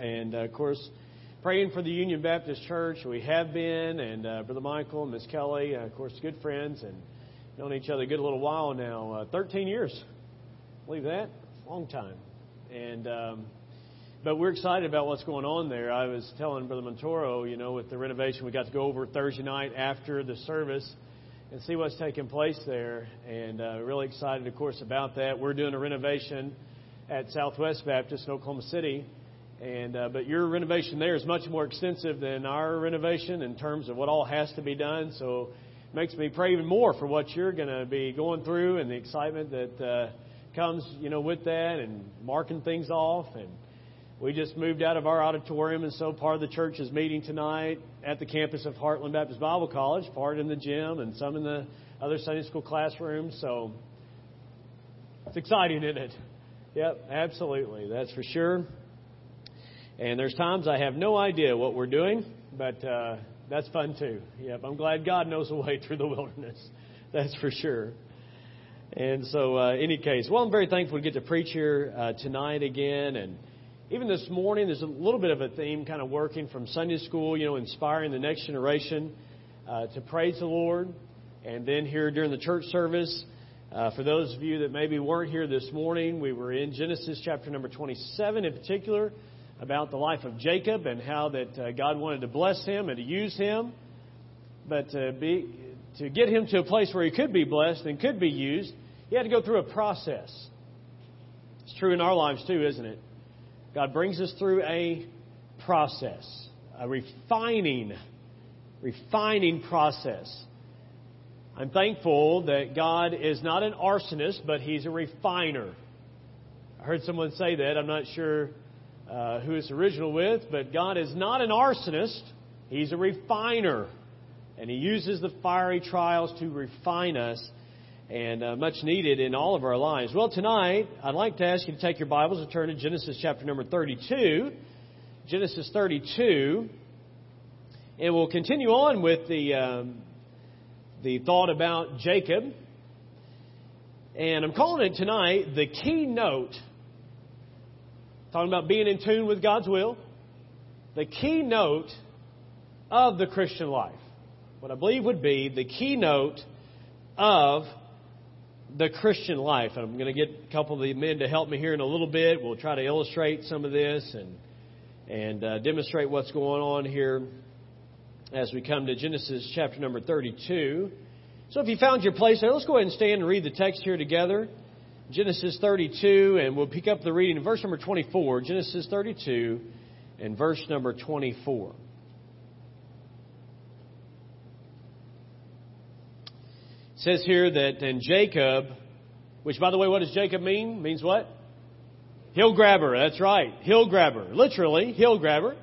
and uh, of course, praying for the Union Baptist Church. We have been, and uh, Brother Michael and Miss Kelly, uh, of course, good friends, and known each other a good little while now. Uh, 13 years. Believe that? Long time. And um, but we're excited about what's going on there. I was telling Brother Montoro, you know, with the renovation, we got to go over Thursday night after the service and see what's taking place there. And uh, really excited, of course, about that. We're doing a renovation at Southwest Baptist in Oklahoma City and uh, but your renovation there is much more extensive than our renovation in terms of what all has to be done. So it makes me pray even more for what you're going to be going through and the excitement that uh, comes, you know, with that and marking things off. And we just moved out of our auditorium, and so part of the church is meeting tonight at the campus of Heartland Baptist Bible College, part in the gym, and some in the other Sunday school classrooms. So it's exciting, isn't it? Yep, absolutely. That's for sure. And there's times I have no idea what we're doing, but uh, that's fun too. Yep, I'm glad God knows the way through the wilderness. That's for sure. And so, uh, any case, well, I'm very thankful to get to preach here uh, tonight again. And even this morning, there's a little bit of a theme kind of working from Sunday school, you know, inspiring the next generation uh, to praise the Lord. And then here during the church service, uh, for those of you that maybe weren't here this morning, we were in Genesis chapter number 27 in particular about the life of Jacob and how that uh, God wanted to bless him and to use him, but to be to get him to a place where he could be blessed and could be used, he had to go through a process. It's true in our lives too, isn't it? God brings us through a process, a refining, refining process. I'm thankful that God is not an arsonist, but He's a refiner. I heard someone say that. I'm not sure uh, who it's original with, but God is not an arsonist, He's a refiner. And He uses the fiery trials to refine us, and uh, much needed in all of our lives. Well, tonight, I'd like to ask you to take your Bibles and turn to Genesis chapter number 32. Genesis 32. And we'll continue on with the, um, the thought about Jacob. And I'm calling it tonight the keynote talking about being in tune with God's will, the keynote of the Christian life. What I believe would be the keynote of the Christian life. And I'm going to get a couple of the men to help me here in a little bit. We'll try to illustrate some of this and and uh, demonstrate what's going on here as we come to Genesis chapter number 32. So if you found your place there, let's go ahead and stand and read the text here together. Genesis 32, and we'll pick up the reading in verse number 24. Genesis 32 and verse number 24. It says here that in Jacob, which by the way, what does Jacob mean? Means what? Hill grabber. That's right. Hill grabber. Literally, hill grabber.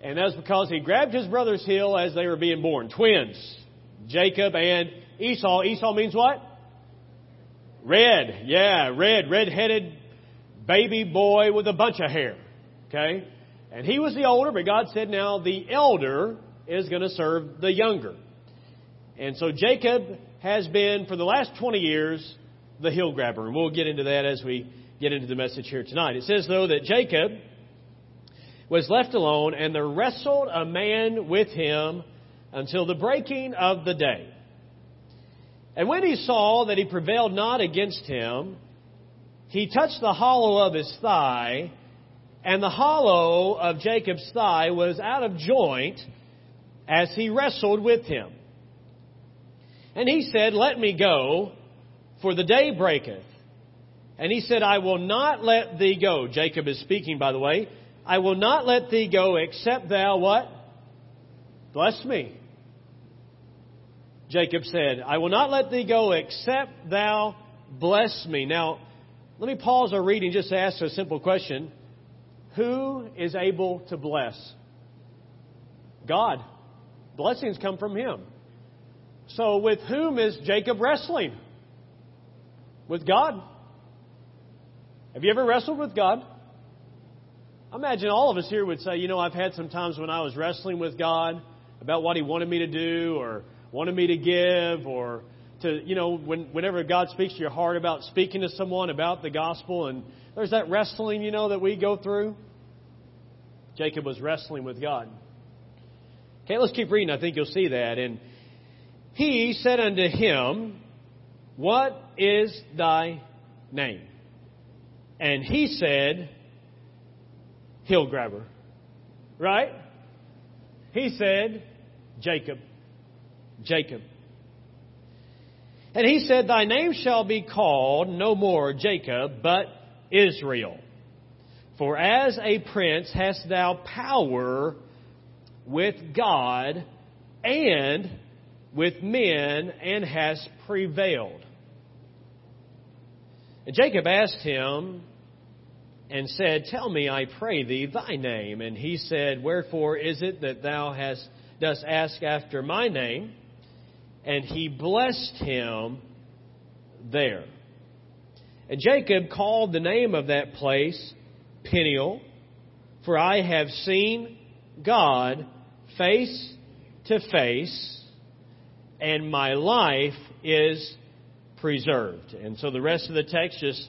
And that's because he grabbed his brother's heel as they were being born. Twins. Jacob and Esau. Esau means what? Red, yeah, red, red-headed baby boy with a bunch of hair. Okay? And he was the older, but God said now the elder is going to serve the younger. And so Jacob has been, for the last 20 years, the hill grabber. And we'll get into that as we get into the message here tonight. It says, though, that Jacob was left alone, and there wrestled a man with him until the breaking of the day. And when he saw that he prevailed not against him, he touched the hollow of his thigh, and the hollow of Jacob's thigh was out of joint as he wrestled with him. And he said, Let me go, for the day breaketh. And he said, I will not let thee go. Jacob is speaking, by the way. I will not let thee go except thou what? Bless me. Jacob said, I will not let thee go except thou bless me. Now, let me pause our reading just to ask a simple question. Who is able to bless? God. Blessings come from Him. So, with whom is Jacob wrestling? With God. Have you ever wrestled with God? I imagine all of us here would say, you know, I've had some times when I was wrestling with God about what He wanted me to do or wanted me to give or to, you know, when, whenever God speaks to your heart about speaking to someone about the gospel, and there's that wrestling, you know, that we go through. Jacob was wrestling with God. Okay, let's keep reading. I think you'll see that. And he said unto him, What is thy name? And he said, Hill grabber. Right? He said, Jacob. Jacob. And he said, Thy name shall be called no more Jacob, but Israel. For as a prince hast thou power with God and with men, and hast prevailed. And Jacob asked him and said, Tell me, I pray thee, thy name. And he said, Wherefore is it that thou hast dost ask after my name? And he blessed him there. And Jacob called the name of that place Peniel, for I have seen God face to face, and my life is preserved. And so the rest of the text just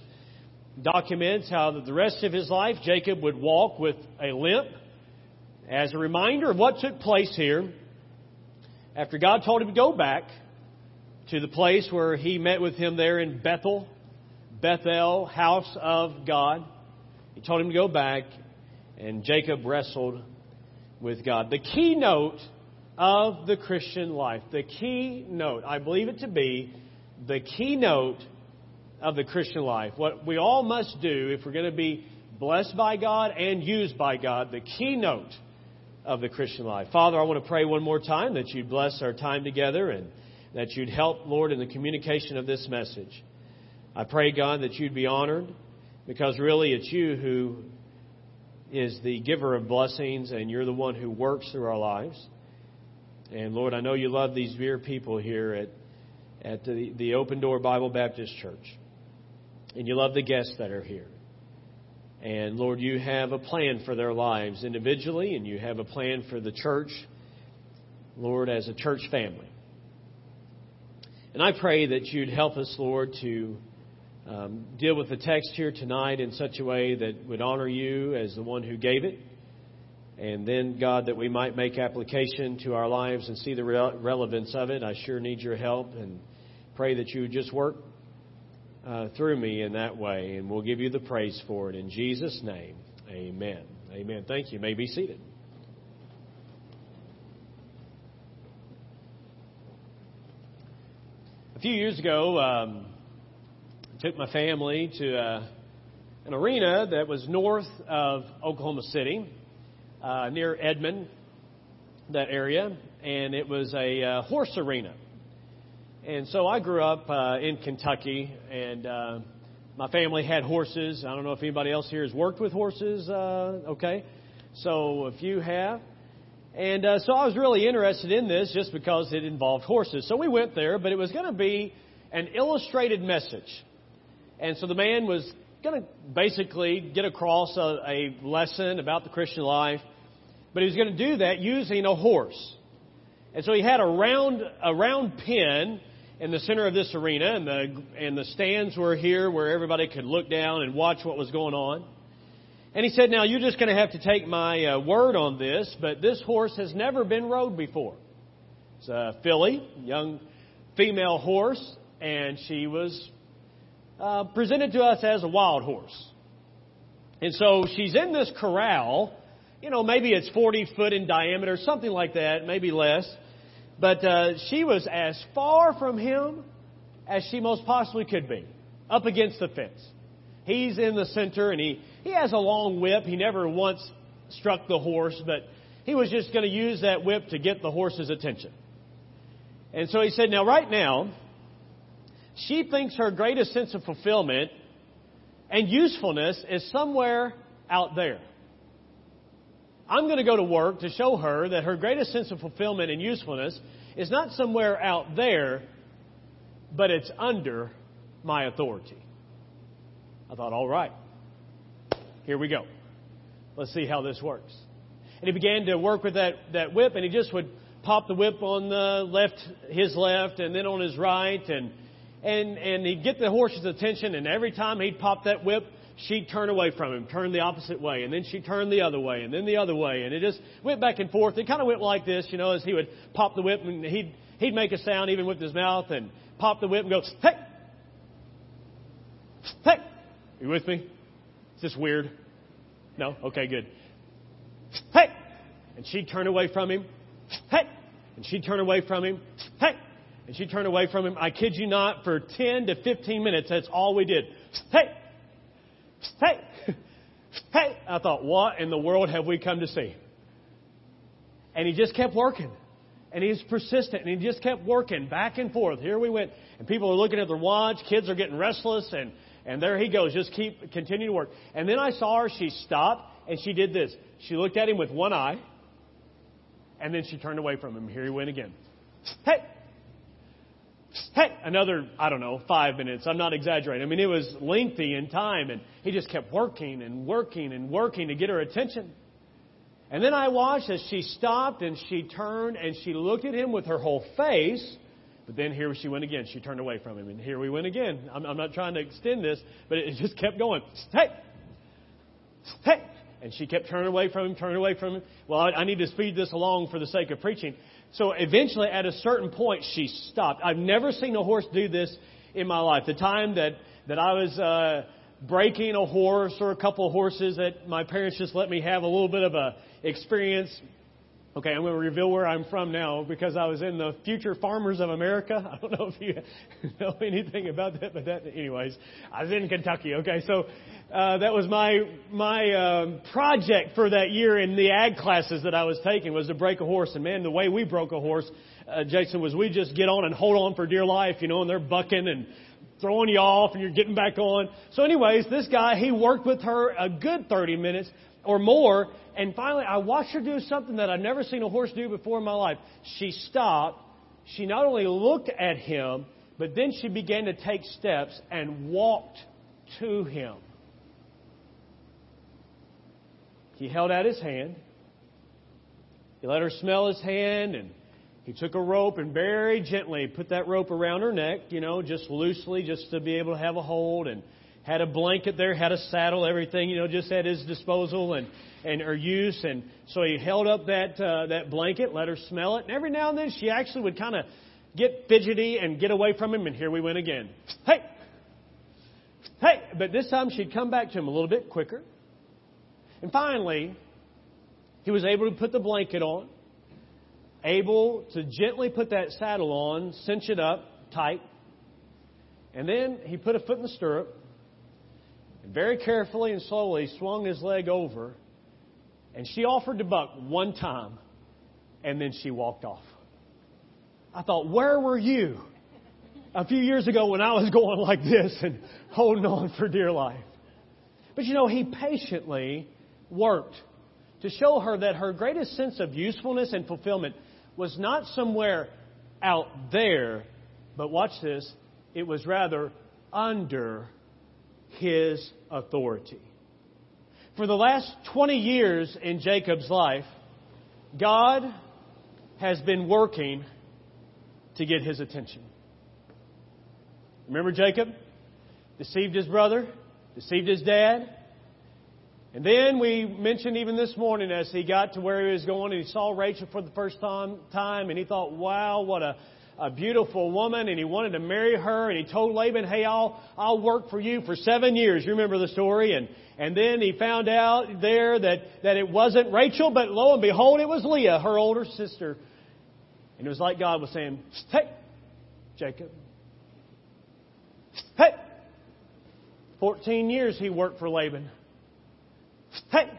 documents how the rest of his life Jacob would walk with a limp as a reminder of what took place here after God told him to go back to the place where he met with him there in Bethel, Bethel, house of God. He told him to go back, and Jacob wrestled with God. The keynote of the Christian life, the keynote, I believe it to be the keynote of the Christian life. What we all must do if we're going to be blessed by God and used by God, the keynote of the Christian life. Father, I want to pray one more time that you'd bless our time together and that you'd help, Lord, in the communication of this message. I pray, God, that you'd be honored because really it's you who is the giver of blessings and you're the one who works through our lives. And Lord, I know you love these dear people here at, at the, the Open Door Bible Baptist Church. And you love the guests that are here. And Lord, you have a plan for their lives individually, and you have a plan for the church, Lord, as a church family. And I pray that you'd help us, Lord, to um, deal with the text here tonight in such a way that would honor you as the one who gave it. And then, God, that we might make application to our lives and see the re- relevance of it. I sure need your help and pray that you would just work uh, through me in that way. And we'll give you the praise for it. In Jesus' name, amen. Amen. Thank you. you may be seated. A few years ago, um, took my family to uh, an arena that was north of Oklahoma City, uh, near Edmond, that area, and it was a uh, horse arena. And so I grew up uh, in Kentucky, and uh, my family had horses. I don't know if anybody else here has worked with horses. Uh, okay, so if you have. And uh, so I was really interested in this just because it involved horses. So we went there, but it was going to be an illustrated message. And so the man was going to basically get across a, a lesson about the Christian life, but he was going to do that using a horse. And so he had a round, a round pin in the center of this arena, and the, and the stands were here where everybody could look down and watch what was going on. And he said, Now you're just going to have to take my uh, word on this, but this horse has never been rode before. It's a filly, young female horse, and she was uh, presented to us as a wild horse. And so she's in this corral. You know, maybe it's 40 foot in diameter, something like that, maybe less. But uh, she was as far from him as she most possibly could be, up against the fence. He's in the center, and he, he has a long whip. He never once struck the horse, but he was just going to use that whip to get the horse's attention. And so he said, Now, right now, she thinks her greatest sense of fulfillment and usefulness is somewhere out there. I'm going to go to work to show her that her greatest sense of fulfillment and usefulness is not somewhere out there, but it's under my authority. I thought, all right, here we go. Let's see how this works. And he began to work with that, that whip, and he just would pop the whip on the left, his left, and then on his right, and and, and he'd get the horse's attention, and every time he'd pop that whip, she'd turn away from him, turn the opposite way, and then she'd turn the other way, and then the other way, and it just went back and forth. It kind of went like this, you know, as he would pop the whip and he'd he'd make a sound even with his mouth and pop the whip and go, hey, hey, you with me? Is this weird? No? Okay, good. Hey! And she'd turn away from him. Hey! And she'd turn away from him. Hey! And she'd turn away from him. I kid you not, for 10 to 15 minutes, that's all we did. Hey! Hey! Hey! I thought, what in the world have we come to see? And he just kept working. And he's persistent. And he just kept working back and forth. Here we went. And people are looking at their watch. Kids are getting restless. And, and there he goes. Just keep, continue to work. And then I saw her. She stopped and she did this. She looked at him with one eye. And then she turned away from him. Here he went again. Hey! Hey! Another, I don't know, five minutes. I'm not exaggerating. I mean, it was lengthy in time, and he just kept working and working and working to get her attention. And then I watched as she stopped and she turned and she looked at him with her whole face. But then here she went again. She turned away from him. And here we went again. I'm, I'm not trying to extend this, but it just kept going. Hey! Hey! And she kept turning away from him, turning away from him. Well, I, I need to speed this along for the sake of preaching. So eventually, at a certain point, she stopped. I've never seen a horse do this in my life. The time that, that I was uh, breaking a horse or a couple of horses that my parents just let me have a little bit of a experience Okay, I'm going to reveal where I'm from now because I was in the Future Farmers of America. I don't know if you know anything about that, but that, anyways, I was in Kentucky. Okay, so uh, that was my my um, project for that year in the ag classes that I was taking was to break a horse. And man, the way we broke a horse, uh, Jason, was we just get on and hold on for dear life, you know, and they're bucking and throwing you off and you're getting back on. So anyways, this guy, he worked with her a good 30 minutes or more. And finally, I watched her do something that I've never seen a horse do before in my life. She stopped. She not only looked at him, but then she began to take steps and walked to him. He held out his hand. He let her smell his hand, and he took a rope and very gently put that rope around her neck, you know, just loosely, just to be able to have a hold. And had a blanket there, had a saddle, everything, you know, just at his disposal and, and or use. And so he held up that, uh, that blanket, let her smell it. And every now and then she actually would kind of get fidgety and get away from him. And here we went again. Hey! Hey! But this time she'd come back to him a little bit quicker. And finally, he was able to put the blanket on, able to gently put that saddle on, cinch it up tight. And then he put a foot in the stirrup and very carefully and slowly swung his leg over, and she offered to buck one time, and then she walked off. I thought, where were you a few years ago when I was going like this and holding on for dear life? But you know, he patiently worked to show her that her greatest sense of usefulness and fulfillment was not somewhere out there, but watch this, it was rather under his authority. For the last 20 years in Jacob's life, God has been working to get his attention. Remember Jacob? Deceived his brother, deceived his dad. And then we mentioned even this morning as he got to where he was going and he saw Rachel for the first time, time and he thought, wow, what a a beautiful woman and he wanted to marry her and he told Laban, hey, I'll, I'll work for you for seven years. You remember the story? And, and then he found out there that, that it wasn't Rachel, but lo and behold, it was Leah, her older sister. And it was like God was saying, hey, Jacob. Hey! 14 years he worked for Laban. Hey!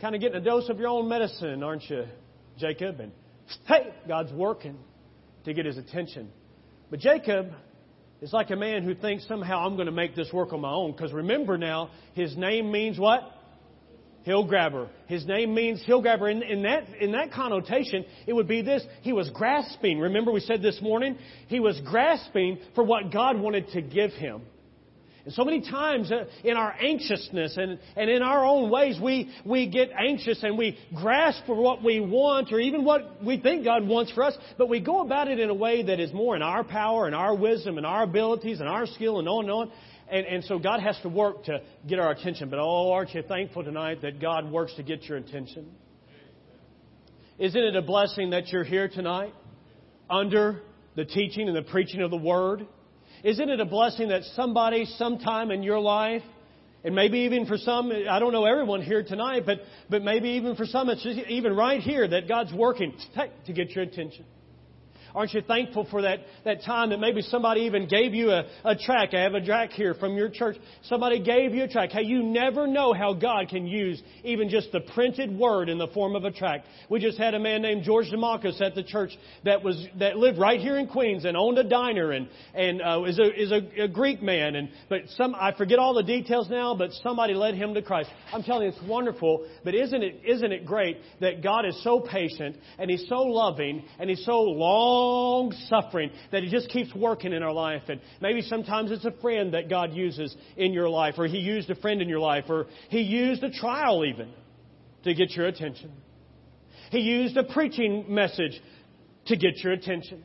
Kind of getting a dose of your own medicine, aren't you, Jacob? And hey, God's working to get his attention. But Jacob is like a man who thinks somehow I'm going to make this work on my own. Because remember now, his name means what? Hill grabber. His name means hill grabber. In, in, that, in that connotation, it would be this. He was grasping. Remember we said this morning? He was grasping for what God wanted to give him. And so many times uh, in our anxiousness and, and in our own ways, we, we get anxious and we grasp for what we want or even what we think God wants for us, but we go about it in a way that is more in our power and our wisdom and our abilities and our skill and on and on. and, and so God has to work to get our attention. But oh, aren't you thankful tonight that God works to get your attention? Isn't it a blessing that you're here tonight under the teaching and the preaching of the Word? Isn't it a blessing that somebody sometime in your life, and maybe even for some, I don't know everyone here tonight, but, but maybe even for some, it's even right here that God's working to get your attention. Aren't you thankful for that, that time that maybe somebody even gave you a, a track? I have a track here from your church. Somebody gave you a track. Hey, you never know how God can use even just the printed word in the form of a track. We just had a man named George Demakis at the church that was that lived right here in Queens and owned a diner and and uh, is a is a, a Greek man and but some I forget all the details now, but somebody led him to Christ. I'm telling you, it's wonderful. But isn't it isn't it great that God is so patient and He's so loving and He's so long long suffering that He just keeps working in our life. And maybe sometimes it's a friend that God uses in your life, or He used a friend in your life, or He used a trial even to get your attention. He used a preaching message to get your attention.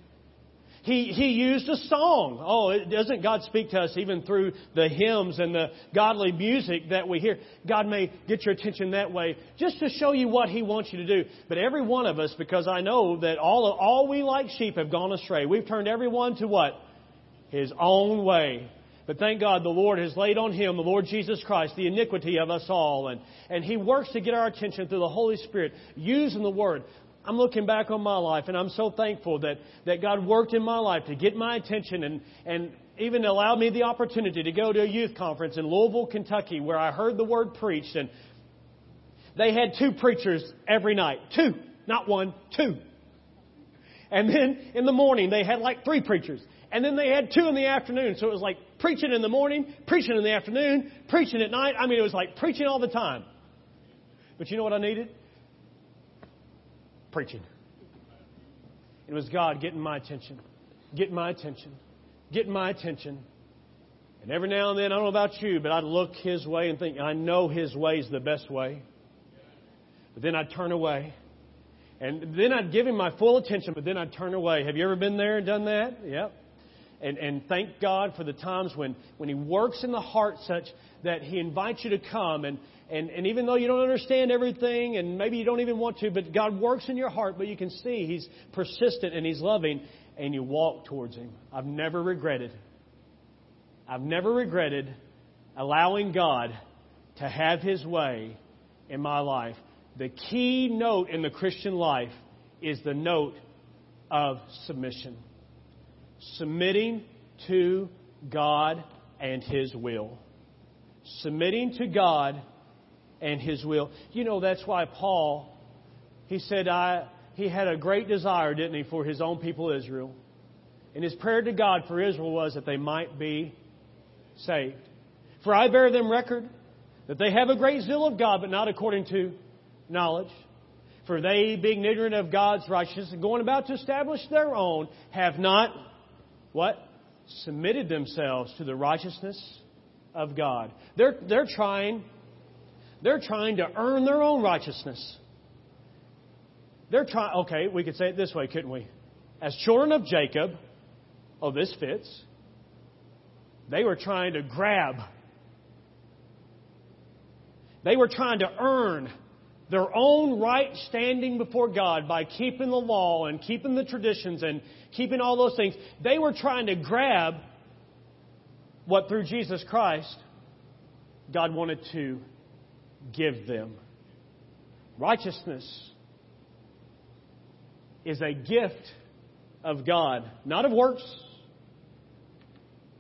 He, he used a song. Oh, it, doesn't God speak to us even through the hymns and the godly music that we hear? God may get your attention that way just to show you what He wants you to do. But every one of us, because I know that all, of, all we like sheep have gone astray. We've turned everyone to what? His own way. But thank God the Lord has laid on him, the Lord Jesus Christ, the iniquity of us all. And, and he works to get our attention through the Holy Spirit, using the Word. I'm looking back on my life and I'm so thankful that, that God worked in my life to get my attention and, and even allowed me the opportunity to go to a youth conference in Louisville, Kentucky, where I heard the word preached. And they had two preachers every night. Two. Not one, two. And then in the morning, they had like three preachers. And then they had two in the afternoon. So it was like preaching in the morning, preaching in the afternoon, preaching at night. I mean, it was like preaching all the time. But you know what I needed? Preaching. It was God getting my attention, getting my attention, getting my attention. And every now and then, I don't know about you, but I'd look His way and think, I know His way is the best way. But then I'd turn away. And then I'd give Him my full attention, but then I'd turn away. Have you ever been there and done that? Yep. And, and thank God for the times when, when He works in the heart such that He invites you to come and, and, and even though you don't understand everything and maybe you don't even want to, but God works in your heart, but you can see He's persistent and He's loving, and you walk towards Him. I've never regretted. I've never regretted allowing God to have His way in my life. The key note in the Christian life is the note of submission. Submitting to God and His will. Submitting to God and His will. You know, that's why Paul, he said, I, he had a great desire, didn't he, for his own people Israel. And his prayer to God for Israel was that they might be saved. For I bear them record that they have a great zeal of God, but not according to knowledge. For they, being ignorant of God's righteousness and going about to establish their own, have not, what? Submitted themselves to the righteousness of God. They're, they're trying they're trying to earn their own righteousness. They're trying, okay, we could say it this way, couldn't we? As children of Jacob, oh, this fits. They were trying to grab. They were trying to earn their own right standing before God by keeping the law and keeping the traditions and keeping all those things. They were trying to grab what through Jesus Christ God wanted to give them. Righteousness is a gift of God, not of works,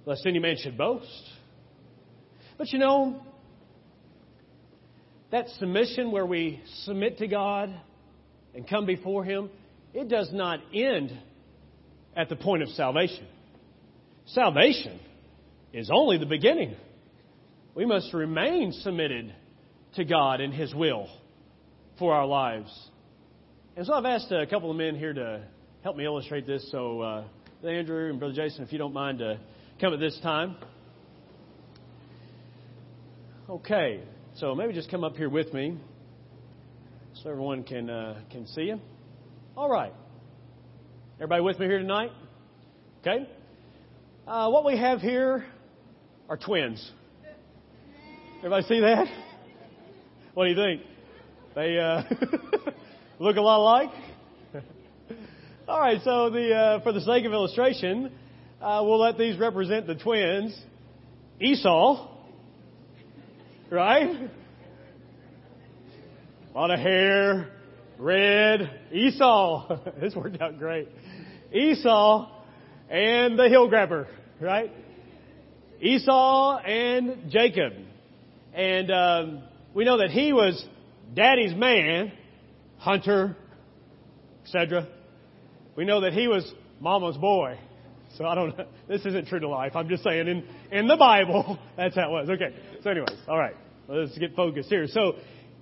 lest any man should boast. But you know, that submission where we submit to God and come before Him, it does not end at the point of salvation. Salvation is only the beginning. We must remain submitted to God and His will for our lives. And so I've asked a couple of men here to help me illustrate this. So, uh, Andrew and Brother Jason, if you don't mind to come at this time. Okay, so maybe just come up here with me so everyone can uh, can see you. All right, everybody with me here tonight? Okay. Uh, what we have here are twins. Everybody see that? What do you think? They uh, look a lot alike. All right, so the uh, for the sake of illustration, uh, we'll let these represent the twins. Esau, right? A lot of hair, red. Esau. this worked out great. Esau and the hill grabber, right? Esau and Jacob. And um, we know that he was daddy's man, hunter, etc. We know that he was mama's boy. So I don't know. This isn't true to life. I'm just saying in, in the Bible, that's how it was. Okay. So anyways, all right. Let's get focused here. So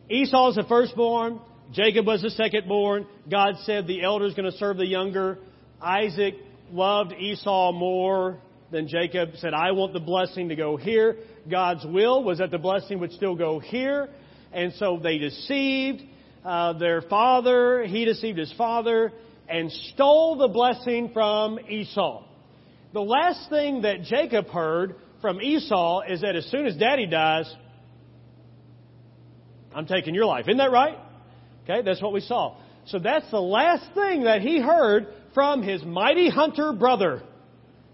Esau's the firstborn. Jacob was the secondborn. God said the elder is going to serve the younger. Isaac loved Esau more than Jacob. Said, I want the blessing to go here. God's will was that the blessing would still go here. And so they deceived uh, their father. He deceived his father and stole the blessing from Esau. The last thing that Jacob heard from Esau is that as soon as daddy dies, I'm taking your life. Isn't that right? Okay, that's what we saw. So that's the last thing that he heard from his mighty hunter brother,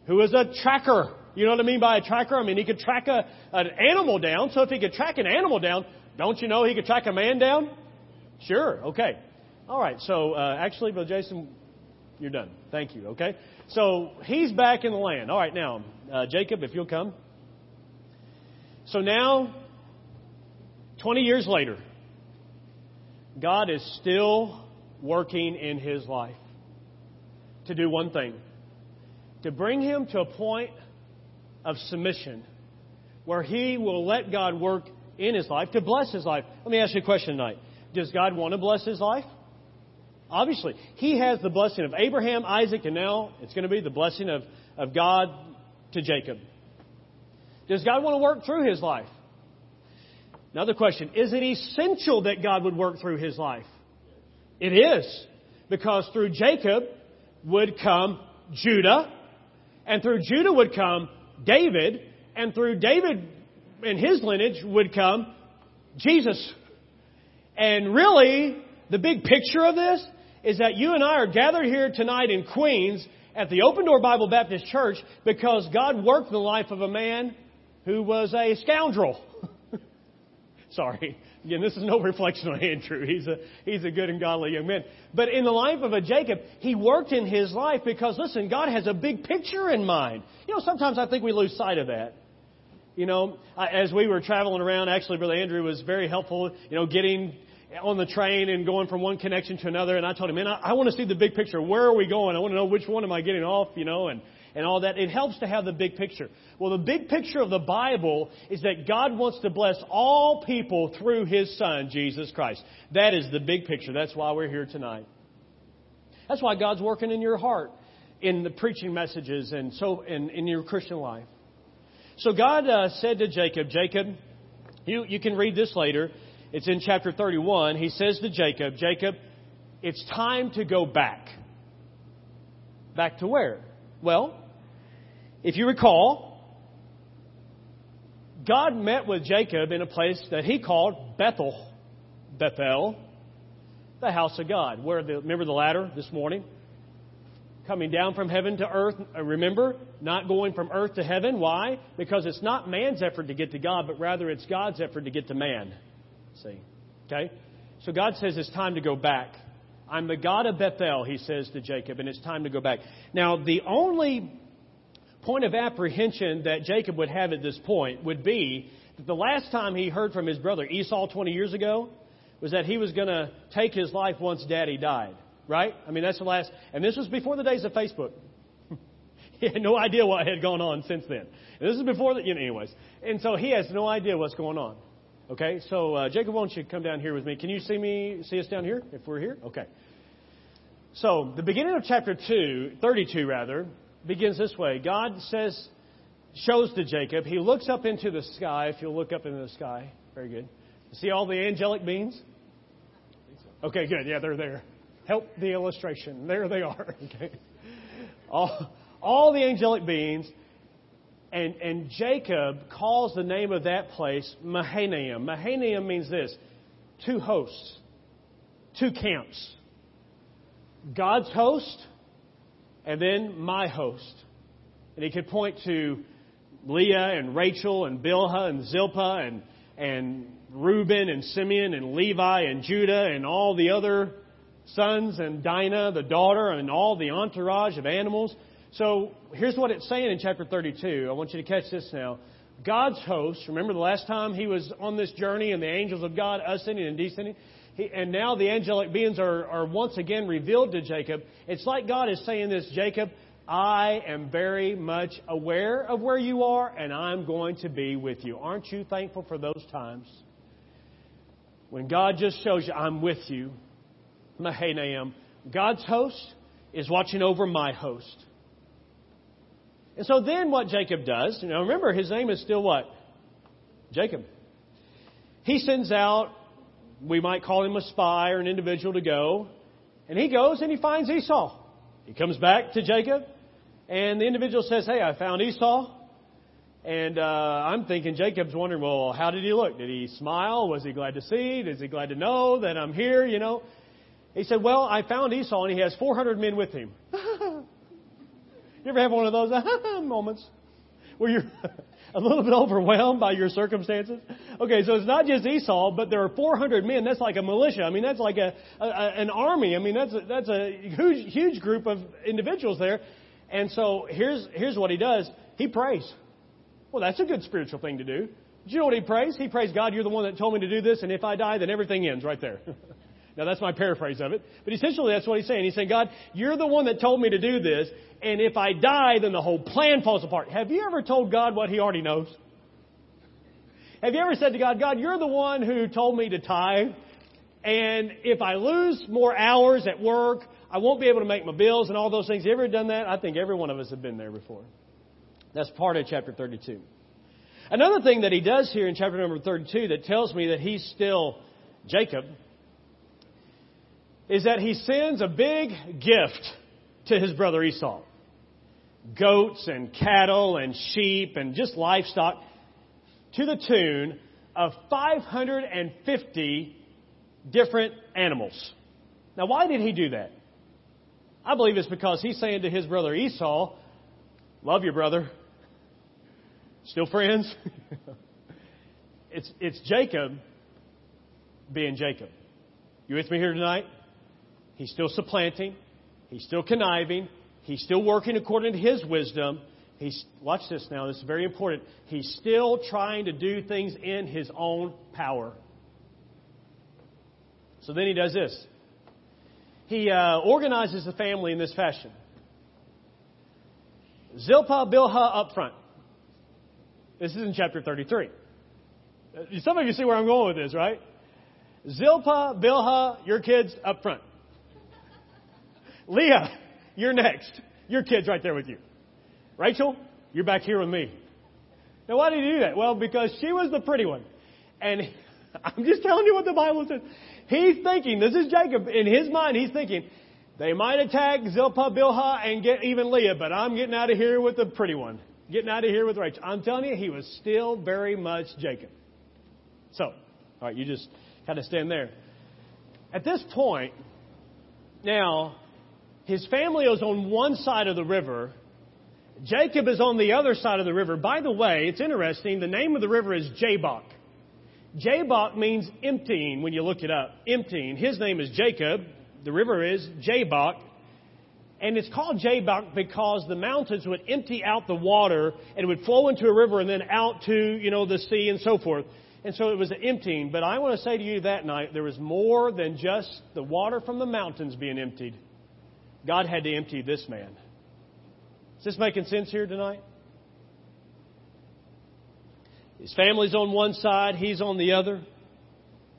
who was a tracker. You know what I mean by a tracker? I mean, he could track a, an animal down. So if he could track an animal down, don't you know he could track a man down? Sure, okay. All right, so uh, actually, Brother Jason, you're done. Thank you, okay? So he's back in the land. All right, now, uh, Jacob, if you'll come. So now, 20 years later, God is still working in his life to do one thing to bring him to a point of submission where he will let God work in his life to bless his life. Let me ask you a question tonight. Does God want to bless his life? Obviously, he has the blessing of Abraham, Isaac, and now it's going to be the blessing of, of God to Jacob. Does God want to work through his life? Another question Is it essential that God would work through his life? It is. Because through Jacob would come Judah, and through Judah would come David, and through David and his lineage would come Jesus. And really, the big picture of this is that you and I are gathered here tonight in Queens at the Open Door Bible Baptist Church because God worked the life of a man who was a scoundrel. Sorry. Again, this is no reflection on Andrew. He's a, he's a good and godly young man. But in the life of a Jacob, he worked in his life because, listen, God has a big picture in mind. You know, sometimes I think we lose sight of that. You know, as we were traveling around, actually, Brother Andrew was very helpful, you know, getting on the train and going from one connection to another. And I told him, man, I, I want to see the big picture. Where are we going? I want to know which one am I getting off, you know, and, and all that. It helps to have the big picture. Well, the big picture of the Bible is that God wants to bless all people through His Son, Jesus Christ. That is the big picture. That's why we're here tonight. That's why God's working in your heart, in the preaching messages, and so in, in your Christian life. So God uh, said to Jacob, Jacob, you, you can read this later. It's in chapter 31. He says to Jacob, Jacob, it's time to go back. Back to where? Well, if you recall, God met with Jacob in a place that he called Bethel. Bethel, the house of God. Where the, remember the ladder this morning? Coming down from heaven to earth. Uh, remember, not going from earth to heaven. Why? Because it's not man's effort to get to God, but rather it's God's effort to get to man. See? Okay? So God says it's time to go back. I'm the God of Bethel, he says to Jacob, and it's time to go back. Now, the only point of apprehension that Jacob would have at this point would be that the last time he heard from his brother Esau 20 years ago was that he was going to take his life once daddy died. Right? I mean, that's the last. And this was before the days of Facebook. he had no idea what had gone on since then. And this is before the, you know, anyways. And so he has no idea what's going on. Okay, so uh, Jacob, won't you come down here with me? Can you see me, see us down here if we're here? Okay. So the beginning of chapter 2, 32 rather, begins this way. God says, shows to Jacob, he looks up into the sky. If you'll look up into the sky, very good. See all the angelic beings? Okay, good. Yeah, they're there. Help the illustration. There they are. Okay. All, all the angelic beings And, and Jacob calls the name of that place Mahanaim. Mahanaim means this two hosts, two camps. God's host, and then my host. And he could point to Leah and Rachel and Bilhah and Zilpah and, and Reuben and Simeon and Levi and Judah and all the other sons and Dinah, the daughter, and all the entourage of animals. So here's what it's saying in chapter 32. I want you to catch this now. God's host, remember the last time he was on this journey and the angels of God ascending and descending? He, and now the angelic beings are, are once again revealed to Jacob. It's like God is saying this, Jacob, I am very much aware of where you are and I'm going to be with you. Aren't you thankful for those times? When God just shows you, I'm with you. Mahanaim. God's host is watching over my host. And so then what Jacob does, now remember his name is still what? Jacob. He sends out, we might call him a spy or an individual to go, and he goes and he finds Esau. He comes back to Jacob, and the individual says, Hey, I found Esau. And uh, I'm thinking Jacob's wondering, well, how did he look? Did he smile? Was he glad to see? Is he glad to know that I'm here? You know. He said, well, I found Esau, and he has 400 men with him. You ever have one of those moments where you're a little bit overwhelmed by your circumstances? Okay, so it's not just Esau, but there are 400 men. That's like a militia. I mean, that's like a, a an army. I mean, that's a, that's a huge huge group of individuals there. And so here's here's what he does. He prays. Well, that's a good spiritual thing to do. Do you know what he prays? He prays, God, you're the one that told me to do this, and if I die, then everything ends right there. now, that's my paraphrase of it. But essentially, that's what he's saying. He's saying, God, you're the one that told me to do this, and if I die, then the whole plan falls apart. Have you ever told God what He already knows? Have you ever said to God, God, you're the one who told me to tithe, and if I lose more hours at work, I won't be able to make my bills and all those things. Have you ever done that? I think every one of us have been there before. That's part of chapter 32. Another thing that he does here in chapter number 32 that tells me that he's still Jacob is that he sends a big gift to his brother Esau goats and cattle and sheep and just livestock to the tune of 550 different animals. Now, why did he do that? I believe it's because he's saying to his brother Esau, Love your brother. Still friends? it's, it's Jacob being Jacob. You with me here tonight? He's still supplanting. He's still conniving. He's still working according to his wisdom. He's, watch this now, this is very important. He's still trying to do things in his own power. So then he does this. He uh, organizes the family in this fashion. Zilpah, Bilhah up front. This is in chapter 33. Uh, some of you see where I'm going with this, right? Zilpah, Bilhah, your kids up front. Leah, you're next. Your kid's right there with you. Rachel, you're back here with me. Now, why did he do that? Well, because she was the pretty one. And I'm just telling you what the Bible says. He's thinking, this is Jacob, in his mind, he's thinking, they might attack Zilpah, Bilhah, and get even Leah, but I'm getting out of here with the pretty one. Getting out of here with Rachel. I'm telling you, he was still very much Jacob. So, all right, you just kind of stand there. At this point, now, his family is on one side of the river. Jacob is on the other side of the river. By the way, it's interesting. The name of the river is Jabbok. Jabbok means emptying when you look it up. Emptying. His name is Jacob. The river is Jabbok. And it's called Jabbok because the mountains would empty out the water and it would flow into a river and then out to, you know, the sea and so forth. And so it was emptying. But I want to say to you that night, there was more than just the water from the mountains being emptied. God had to empty this man. Is this making sense here tonight? His family's on one side, he's on the other.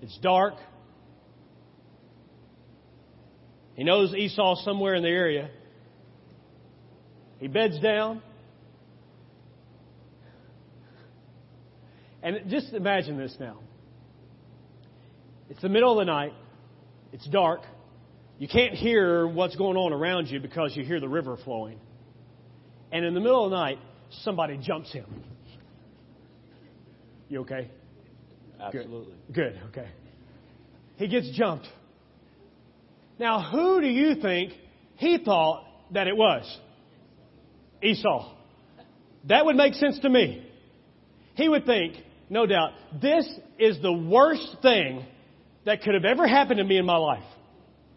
It's dark. He knows Esau's somewhere in the area. He beds down. And just imagine this now. It's the middle of the night. It's dark. You can't hear what's going on around you because you hear the river flowing. And in the middle of the night, somebody jumps him. You okay? Absolutely. Good, okay. He gets jumped. Now, who do you think he thought that it was? Esau. That would make sense to me. He would think, no doubt, this is the worst thing that could have ever happened to me in my life.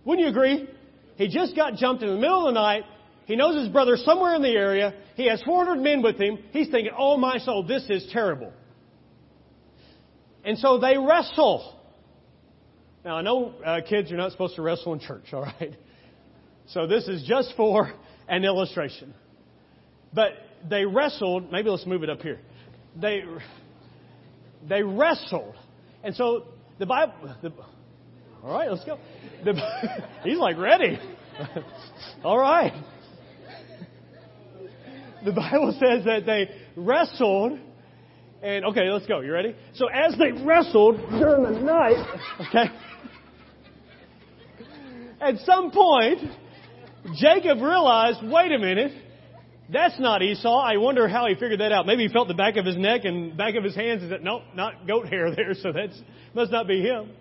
Wouldn't you agree? He just got jumped in the middle of the night. He knows his brother somewhere in the area. He has 400 men with him. He's thinking, oh my soul, this is terrible. And so they wrestle. Now I know uh, kids, you're not supposed to wrestle in church, all right? So this is just for an illustration. But they wrestled. Maybe let's move it up here. They they wrestled, and so the Bible. The, all right, let's go. The, he's like ready. all right. The Bible says that they wrestled. And okay, let's go. You ready? So as they wrestled during the night, okay, at some point, Jacob realized, wait a minute, that's not Esau. I wonder how he figured that out. Maybe he felt the back of his neck and back of his hands and said, nope, not goat hair there, so that must not be him.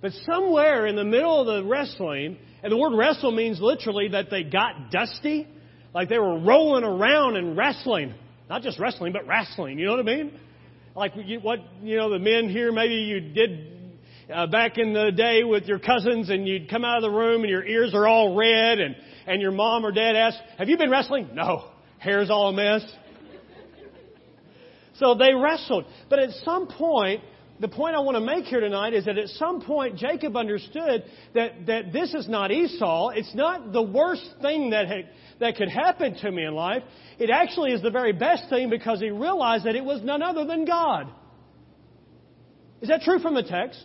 But somewhere in the middle of the wrestling, and the word wrestle means literally that they got dusty, like they were rolling around and wrestling. Not just wrestling, but wrestling. You know what I mean? Like what, you know, the men here, maybe you did uh, back in the day with your cousins and you'd come out of the room and your ears are all red and, and your mom or dad asks, have you been wrestling? No. Hair's all a mess. So they wrestled. But at some point, the point I want to make here tonight is that at some point Jacob understood that, that this is not Esau. It's not the worst thing that, had, that could happen to me in life. It actually is the very best thing because he realized that it was none other than God. Is that true from the text?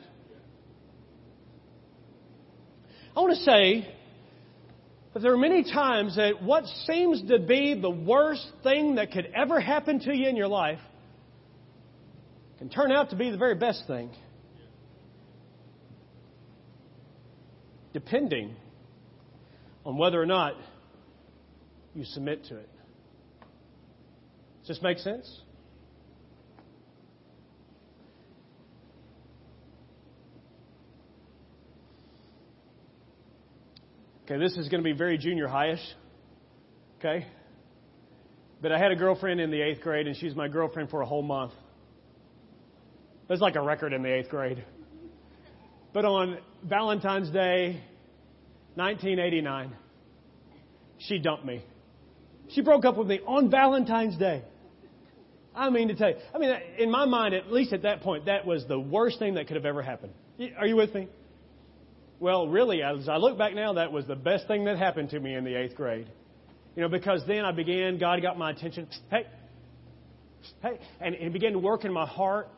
I want to say that there are many times that what seems to be the worst thing that could ever happen to you in your life can turn out to be the very best thing. Depending on whether or not you submit to it. Does this make sense? Okay, this is going to be very junior highish. Okay? But I had a girlfriend in the eighth grade, and she's my girlfriend for a whole month. That's like a record in the eighth grade. But on Valentine's Day, 1989, she dumped me. She broke up with me on Valentine's Day. I mean to tell you, I mean, in my mind, at least at that point, that was the worst thing that could have ever happened. Are you with me? Well, really, as I look back now, that was the best thing that happened to me in the eighth grade. You know, because then I began, God got my attention. Hey, hey, and He began to work in my heart.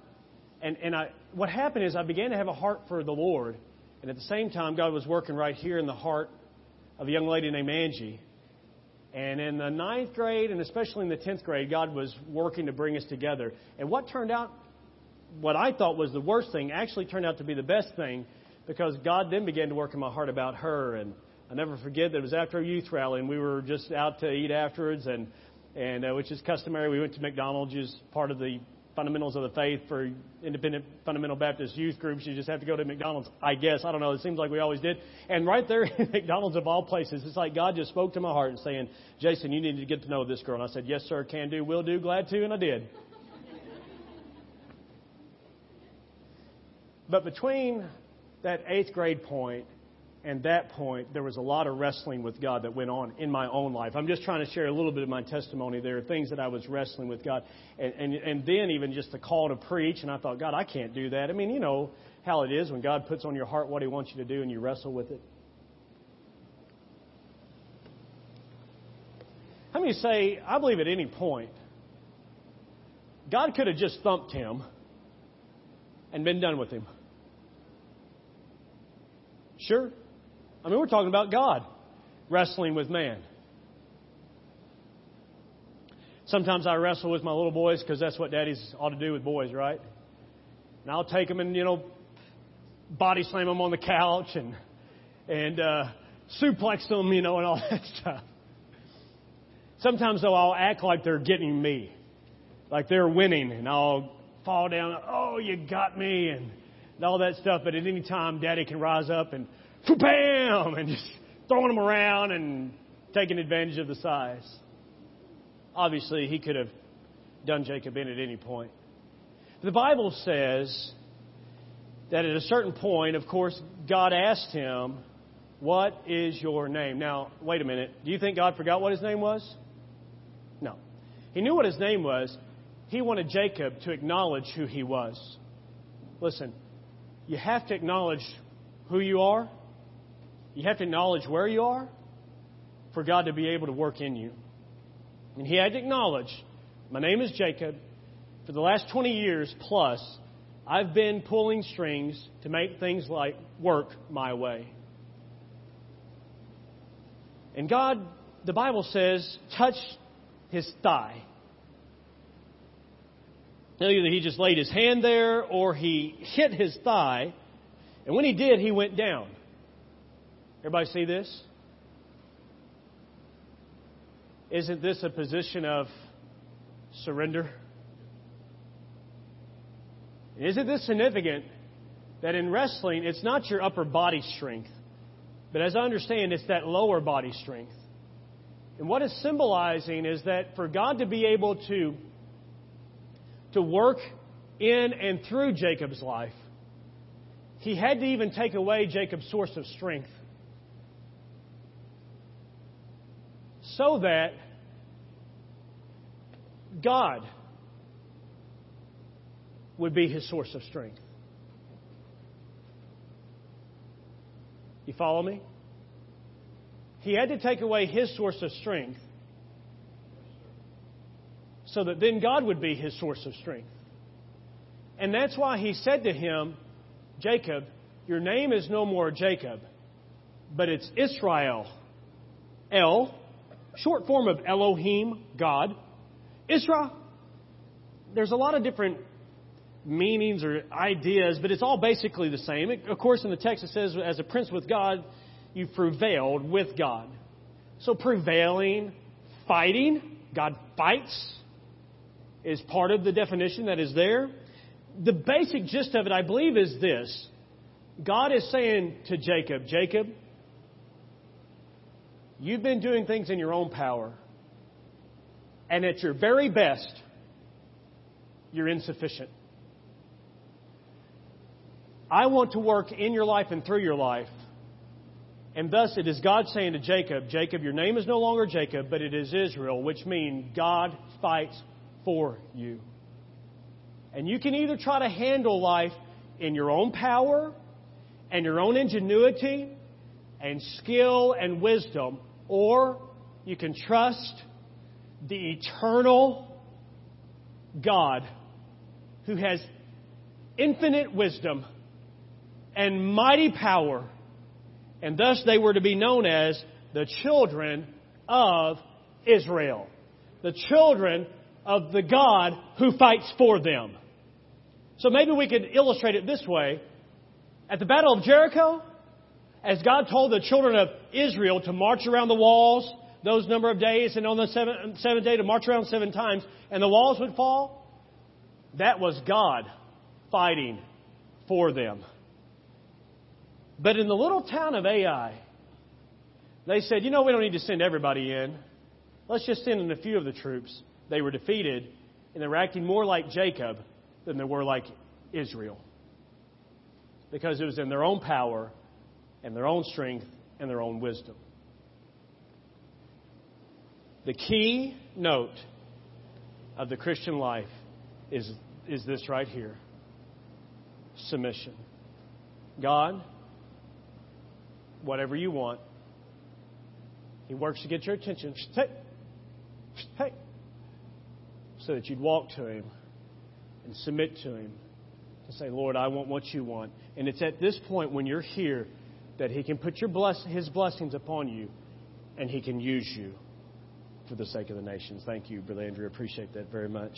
And, and I, what happened is I began to have a heart for the Lord. And at the same time, God was working right here in the heart of a young lady named Angie. And in the ninth grade, and especially in the tenth grade, God was working to bring us together. And what turned out, what I thought was the worst thing, actually turned out to be the best thing because God then began to work in my heart about her. And I never forget that it was after a youth rally, and we were just out to eat afterwards, and and uh, which is customary. We went to McDonald's, which is part of the fundamentals of the faith for independent fundamental Baptist youth groups. You just have to go to McDonald's, I guess. I don't know. It seems like we always did. And right there in McDonald's of all places, it's like God just spoke to my heart and saying, Jason, you need to get to know this girl. And I said, Yes, sir, can do, will do, glad to, and I did. but between that eighth grade point and that point, there was a lot of wrestling with God that went on in my own life. I'm just trying to share a little bit of my testimony. There things that I was wrestling with God. And, and, and then even just the call to preach, and I thought, God, I can't do that. I mean, you know how it is when God puts on your heart what He wants you to do and you wrestle with it. How many say, I believe at any point, God could have just thumped him and been done with him? Sure. I mean, we're talking about God wrestling with man. Sometimes I wrestle with my little boys because that's what daddies ought to do with boys, right? And I'll take them and, you know, body slam them on the couch and, and, uh, suplex them, you know, and all that stuff. Sometimes, though, I'll act like they're getting me, like they're winning, and I'll fall down, oh, you got me, and, and all that stuff. But at any time, Daddy can rise up and, bam, and just throwing them around and taking advantage of the size. Obviously, he could have done Jacob in at any point. The Bible says that at a certain point, of course, God asked him, What is your name? Now, wait a minute. Do you think God forgot what his name was? No. He knew what his name was. He wanted Jacob to acknowledge who he was. Listen, you have to acknowledge who you are. You have to acknowledge where you are for God to be able to work in you. And he had to acknowledge, my name is Jacob. For the last 20 years plus, I've been pulling strings to make things like work my way. And God, the Bible says, touched his thigh. Now, either he just laid his hand there or he hit his thigh. And when he did, he went down. Everybody see this? Isn't this a position of surrender? Isn't this significant that in wrestling, it's not your upper body strength, but as I understand, it's that lower body strength. And what it's symbolizing is that for God to be able to, to work in and through Jacob's life, he had to even take away Jacob's source of strength. So that God would be his source of strength. You follow me? He had to take away his source of strength so that then God would be his source of strength. And that's why he said to him, Jacob, your name is no more Jacob, but it's Israel. El, short form of Elohim, God. Israel, there's a lot of different meanings or ideas, but it's all basically the same. Of course, in the text it says, as a prince with God, you prevailed with God. So prevailing, fighting, God fights, is part of the definition that is there. The basic gist of it, I believe, is this God is saying to Jacob, Jacob, you've been doing things in your own power, and at your very best, you're insufficient. I want to work in your life and through your life. And thus it is God saying to Jacob, Jacob, your name is no longer Jacob, but it is Israel, which means God fights for you. And you can either try to handle life in your own power and your own ingenuity and skill and wisdom, or you can trust the eternal God who has infinite wisdom and mighty power. And thus they were to be known as the children of Israel. The children of the God who fights for them. So maybe we could illustrate it this way. At the Battle of Jericho, as God told the children of Israel to march around the walls those number of days, and on the seventh, seventh day to march around seven times, and the walls would fall, that was God fighting for them. But in the little town of Ai, they said, you know, we don't need to send everybody in. Let's just send in a few of the troops. They were defeated, and they were acting more like Jacob than they were like Israel. Because it was in their own power and their own strength and their own wisdom. The key note of the Christian life is, is this right here submission. God, whatever you want. He works to get your attention. Hey, hey, so that you'd walk to Him and submit to Him to say, Lord, I want what you want. And it's at this point when you're here that He can put bless, His blessings upon you and He can use you for the sake of the nations. Thank you, Brother Andrew. Appreciate that very much.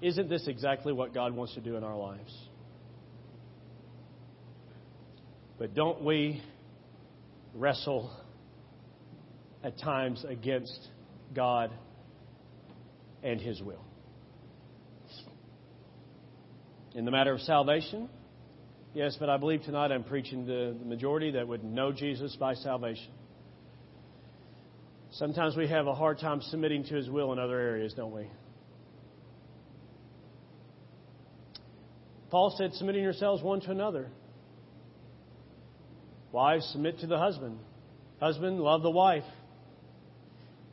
Isn't this exactly what God wants to do in our lives? But don't we wrestle at times against God and His will. In the matter of salvation, yes, but I believe tonight I'm preaching to the majority that would know Jesus by salvation. Sometimes we have a hard time submitting to His will in other areas, don't we? Paul said, submitting yourselves one to another. Wives, submit to the husband. Husband, love the wife.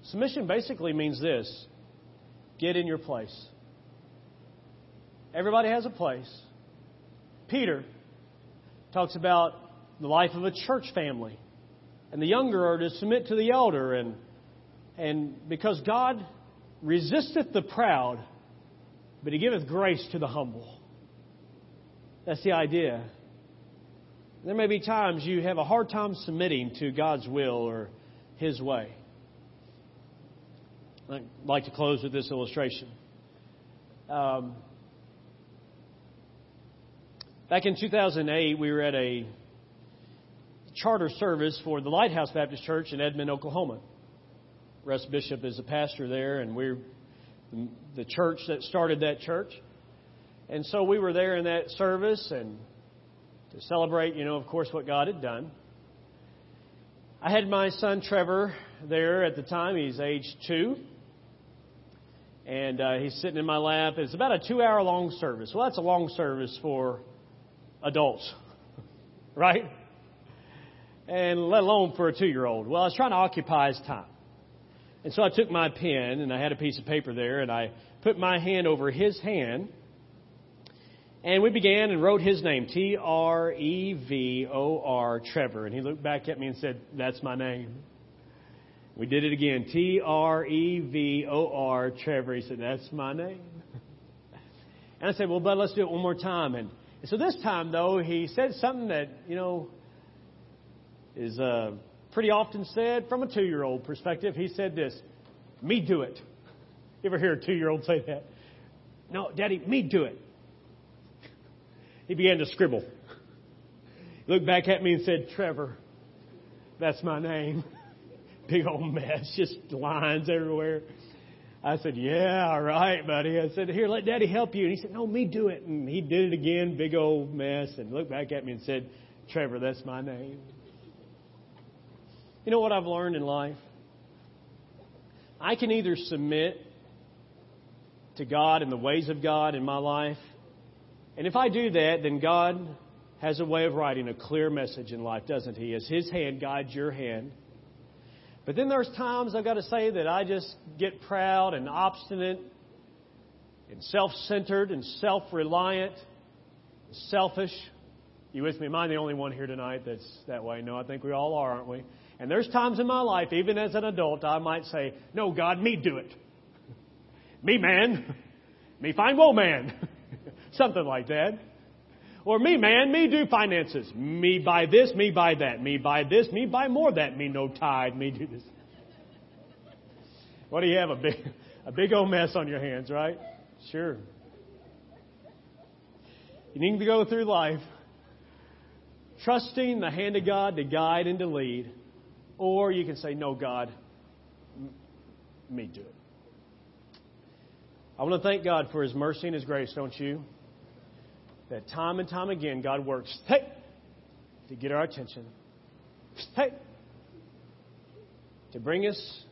Submission basically means this get in your place. Everybody has a place. Peter talks about the life of a church family. And the younger are to submit to the elder. And, and because God resisteth the proud, but he giveth grace to the humble. That's the idea. There may be times you have a hard time submitting to God's will or His way. I'd like to close with this illustration. Um, back in 2008, we were at a charter service for the Lighthouse Baptist Church in Edmond, Oklahoma. Russ Bishop is a pastor there, and we're the church that started that church. And so we were there in that service and to celebrate, you know, of course, what God had done. I had my son Trevor there at the time. He's age two. And uh, he's sitting in my lap. It's about a two hour long service. Well, that's a long service for adults, right? And let alone for a two year old. Well, I was trying to occupy his time. And so I took my pen and I had a piece of paper there and I put my hand over his hand and we began and wrote his name, T R E V O R, Trevor. And he looked back at me and said, That's my name. We did it again, T R E V O R, Trevor. He said, That's my name. And I said, Well, bud, let's do it one more time. And so this time, though, he said something that, you know, is uh, pretty often said from a two year old perspective. He said this, Me do it. You ever hear a two year old say that? No, Daddy, me do it he began to scribble. He looked back at me and said, Trevor, that's my name. Big old mess, just lines everywhere. I said, Yeah, all right, buddy. I said, Here, let daddy help you. And he said, No, me do it. And he did it again, big old mess, and looked back at me and said, Trevor, that's my name. You know what I've learned in life? I can either submit to God and the ways of God in my life, and if I do that, then God has a way of writing a clear message in life, doesn't He? As His hand guides your hand. But then there's times I've got to say that I just get proud and obstinate and self centered and self reliant, selfish. You with me? Am I the only one here tonight that's that way? No, I think we all are, aren't we? And there's times in my life, even as an adult, I might say, No, God, me do it. me, man. me, fine, woe, man. Something like that. Or me, man, me do finances. Me buy this, me buy that. Me buy this, me buy more that. Me no tithe, me do this. What do you have? A big, a big old mess on your hands, right? Sure. You need to go through life trusting the hand of God to guide and to lead. Or you can say, No, God, me do it. I want to thank God for His mercy and His grace, don't you? That time and time again God works, hey, to get our attention, hey, to bring us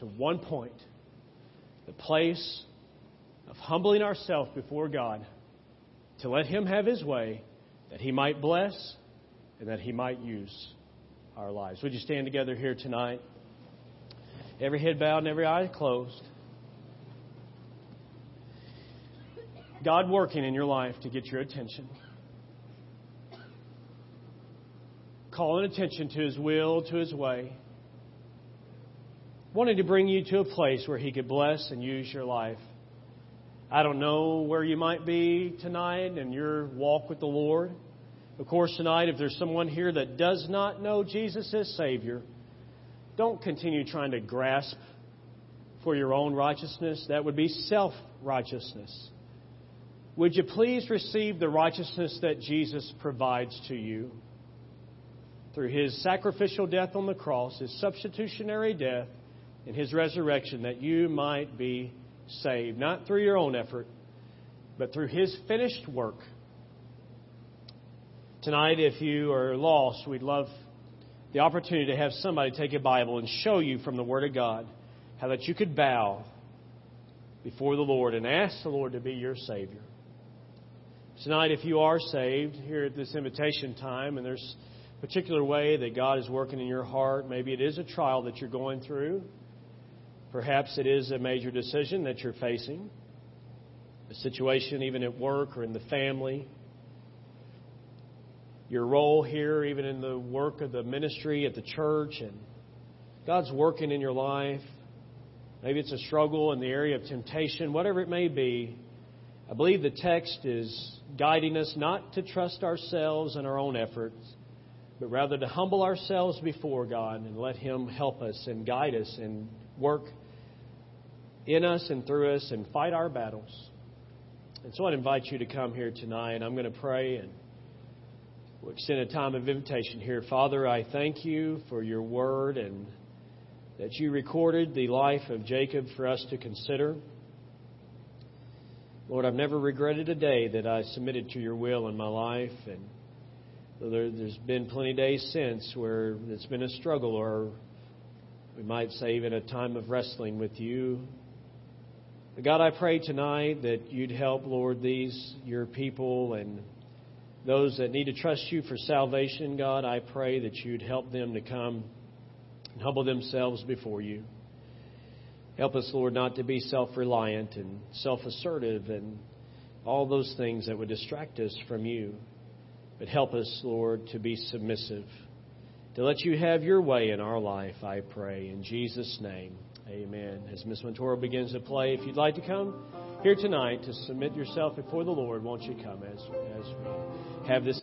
to one point, the place of humbling ourselves before God, to let Him have His way, that He might bless and that He might use our lives. Would you stand together here tonight? Every head bowed and every eye closed. God working in your life to get your attention. Calling attention to His will, to His way. Wanting to bring you to a place where He could bless and use your life. I don't know where you might be tonight in your walk with the Lord. Of course, tonight, if there's someone here that does not know Jesus as Savior, don't continue trying to grasp for your own righteousness. That would be self righteousness. Would you please receive the righteousness that Jesus provides to you? Through his sacrificial death on the cross, his substitutionary death, and His resurrection that you might be saved, not through your own effort, but through His finished work. Tonight, if you are lost, we'd love the opportunity to have somebody take a Bible and show you from the Word of God how that you could bow before the Lord and ask the Lord to be your Savior. Tonight, if you are saved here at this invitation time and there's a particular way that God is working in your heart, maybe it is a trial that you're going through, perhaps it is a major decision that you're facing, a situation even at work or in the family your role here, even in the work of the ministry at the church, and God's working in your life. Maybe it's a struggle in the area of temptation, whatever it may be. I believe the text is guiding us not to trust ourselves and our own efforts, but rather to humble ourselves before God and let Him help us and guide us and work in us and through us and fight our battles. And so I'd invite you to come here tonight. and I'm going to pray and We'll extend a time of invitation here. Father, I thank you for your word and that you recorded the life of Jacob for us to consider. Lord, I've never regretted a day that I submitted to your will in my life. And there, has been plenty of days since where it's been a struggle, or we might say even a time of wrestling with you. But God, I pray tonight that you'd help, Lord, these, your people, and those that need to trust you for salvation, God, I pray that you'd help them to come and humble themselves before you. Help us, Lord, not to be self reliant and self assertive and all those things that would distract us from you. But help us, Lord, to be submissive, to let you have your way in our life, I pray. In Jesus' name, amen. As Miss Montoro begins to play, if you'd like to come, here tonight to submit yourself before the Lord, won't you come as, as we have this?